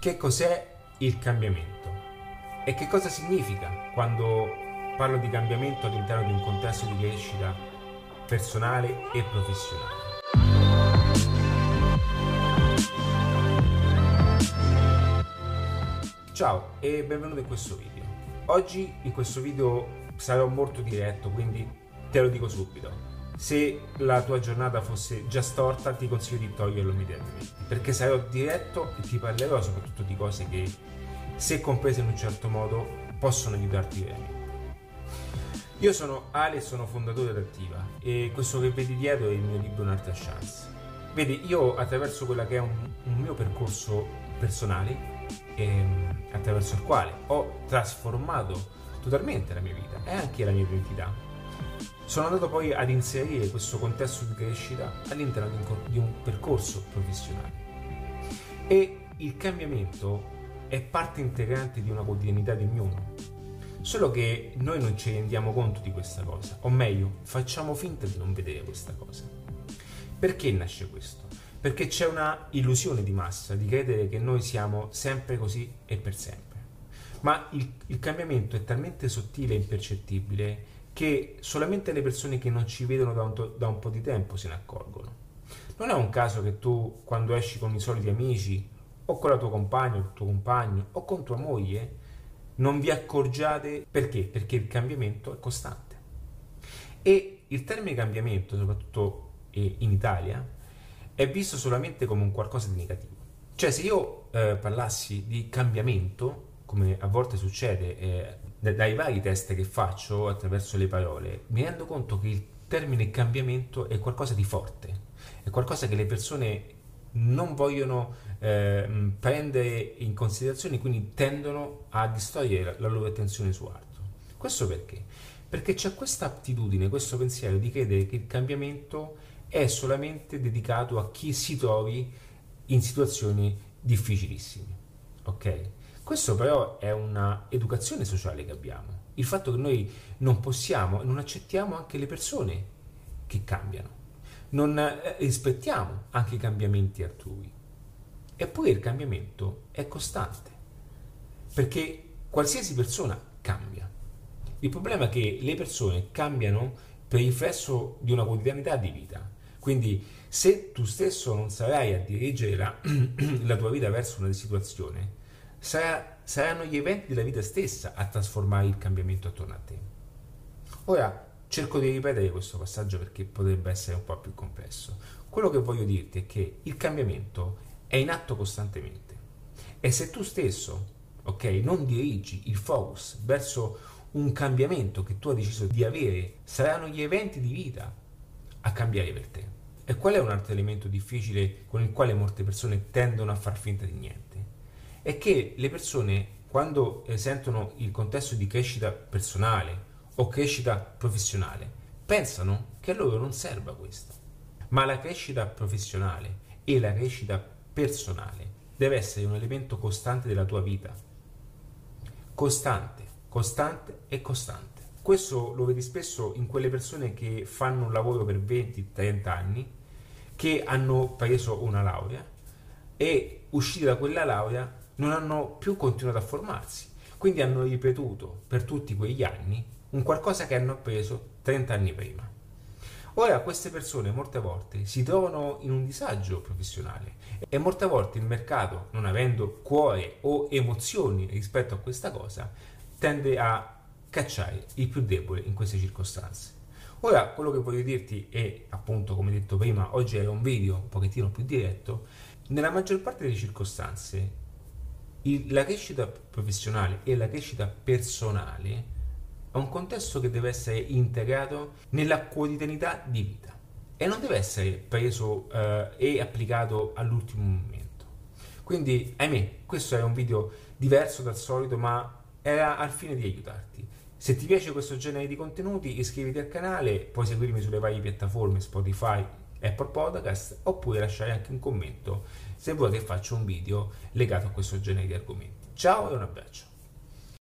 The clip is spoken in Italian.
Che cos'è il cambiamento? E che cosa significa quando parlo di cambiamento all'interno di un contesto di crescita personale e professionale? Ciao e benvenuto in questo video. Oggi in questo video sarò molto diretto, quindi te lo dico subito se la tua giornata fosse già storta ti consiglio di toglierlo immediatamente. Perché sarò diretto e ti parlerò soprattutto di cose che se comprese in un certo modo possono aiutarti veramente io sono Ale sono fondatore di Attiva e questo che vedi dietro è il mio libro Un'altra chance vedi io attraverso quello che è un, un mio percorso personale ehm, attraverso il quale ho trasformato totalmente la mia vita e anche la mia identità sono andato poi ad inserire questo contesto di crescita all'interno di un, percorso professionale. E il cambiamento è parte integrante di una quotidianità di ognuno. Solo che noi non ci rendiamo conto di questa cosa, o meglio, facciamo finta di non vedere questa cosa. Perché nasce questo? Perché c'è una illusione di massa di credere che noi siamo sempre così e per sempre. Ma il, il cambiamento è talmente sottile e impercettibile che solamente le persone che non ci vedono da un, da un po' di tempo se ne accorgono. Non è un caso che tu, quando esci con i soliti amici, o con la tua compagna, o il tuo compagno, o con tua moglie, non vi accorgiate perché? Perché il cambiamento è costante. E il termine cambiamento, soprattutto in Italia, è visto solamente come un qualcosa di negativo. Cioè, se io eh, parlassi di cambiamento, come a volte succede eh, dai vari test che faccio attraverso le parole, mi rendo conto che il termine cambiamento è qualcosa di forte, è qualcosa che le persone non vogliono eh, prendere in considerazione, quindi tendono a distogliere la loro attenzione su altro. Questo perché? Perché c'è questa attitudine, questo pensiero di credere che il cambiamento è solamente dedicato a chi si trovi in situazioni difficilissime. Ok? Questo però è una educazione sociale che abbiamo, il fatto che noi non possiamo e non accettiamo anche le persone che cambiano, non eh, rispettiamo anche i cambiamenti altrui. Eppure il cambiamento è costante, perché qualsiasi persona cambia. Il problema è che le persone cambiano per riflesso di una quotidianità di vita. Quindi se tu stesso non sarai a dirigere la, la tua vita verso una situazione, saranno gli eventi della vita stessa a trasformare il cambiamento attorno a te. Ora, cerco di ripetere questo passaggio perché potrebbe essere un po' più complesso. Quello che voglio dirti è che il cambiamento è in atto costantemente e se tu stesso, ok, non dirigi il focus verso un cambiamento che tu hai deciso di avere, saranno gli eventi di vita a cambiare per te. E qual è un altro elemento difficile con il quale molte persone tendono a far finta di niente? È che le persone quando eh, sentono il contesto di crescita personale o crescita professionale pensano che a loro non serva questo. Ma la crescita professionale e la crescita personale deve essere un elemento costante della tua vita. Costante, costante e costante. Questo lo vedi spesso in quelle persone che fanno un lavoro per 20-30 anni, che hanno preso una laurea e usciti da quella laurea non hanno più continuato a formarsi, quindi hanno ripetuto per tutti quegli anni un qualcosa che hanno appreso 30 anni prima. Ora queste persone molte volte si trovano in un disagio professionale e molte volte il mercato, non avendo cuore o emozioni rispetto a questa cosa, tende a cacciare il più debole in queste circostanze. Ora, quello che voglio dirti è, appunto, come detto prima, oggi è un video un pochettino più diretto, nella maggior parte delle circostanze il, la crescita professionale e la crescita personale è un contesto che deve essere integrato nella quotidianità di vita e non deve essere preso eh, e applicato all'ultimo momento. Quindi, ahimè, questo è un video diverso dal solito, ma era al fine di aiutarti. Se ti piace questo genere di contenuti, iscriviti al canale, puoi seguirmi sulle varie piattaforme Spotify, Apple Podcast oppure lasciare anche un commento se vuoi che faccia un video legato a questo genere di argomenti. Ciao e un abbraccio.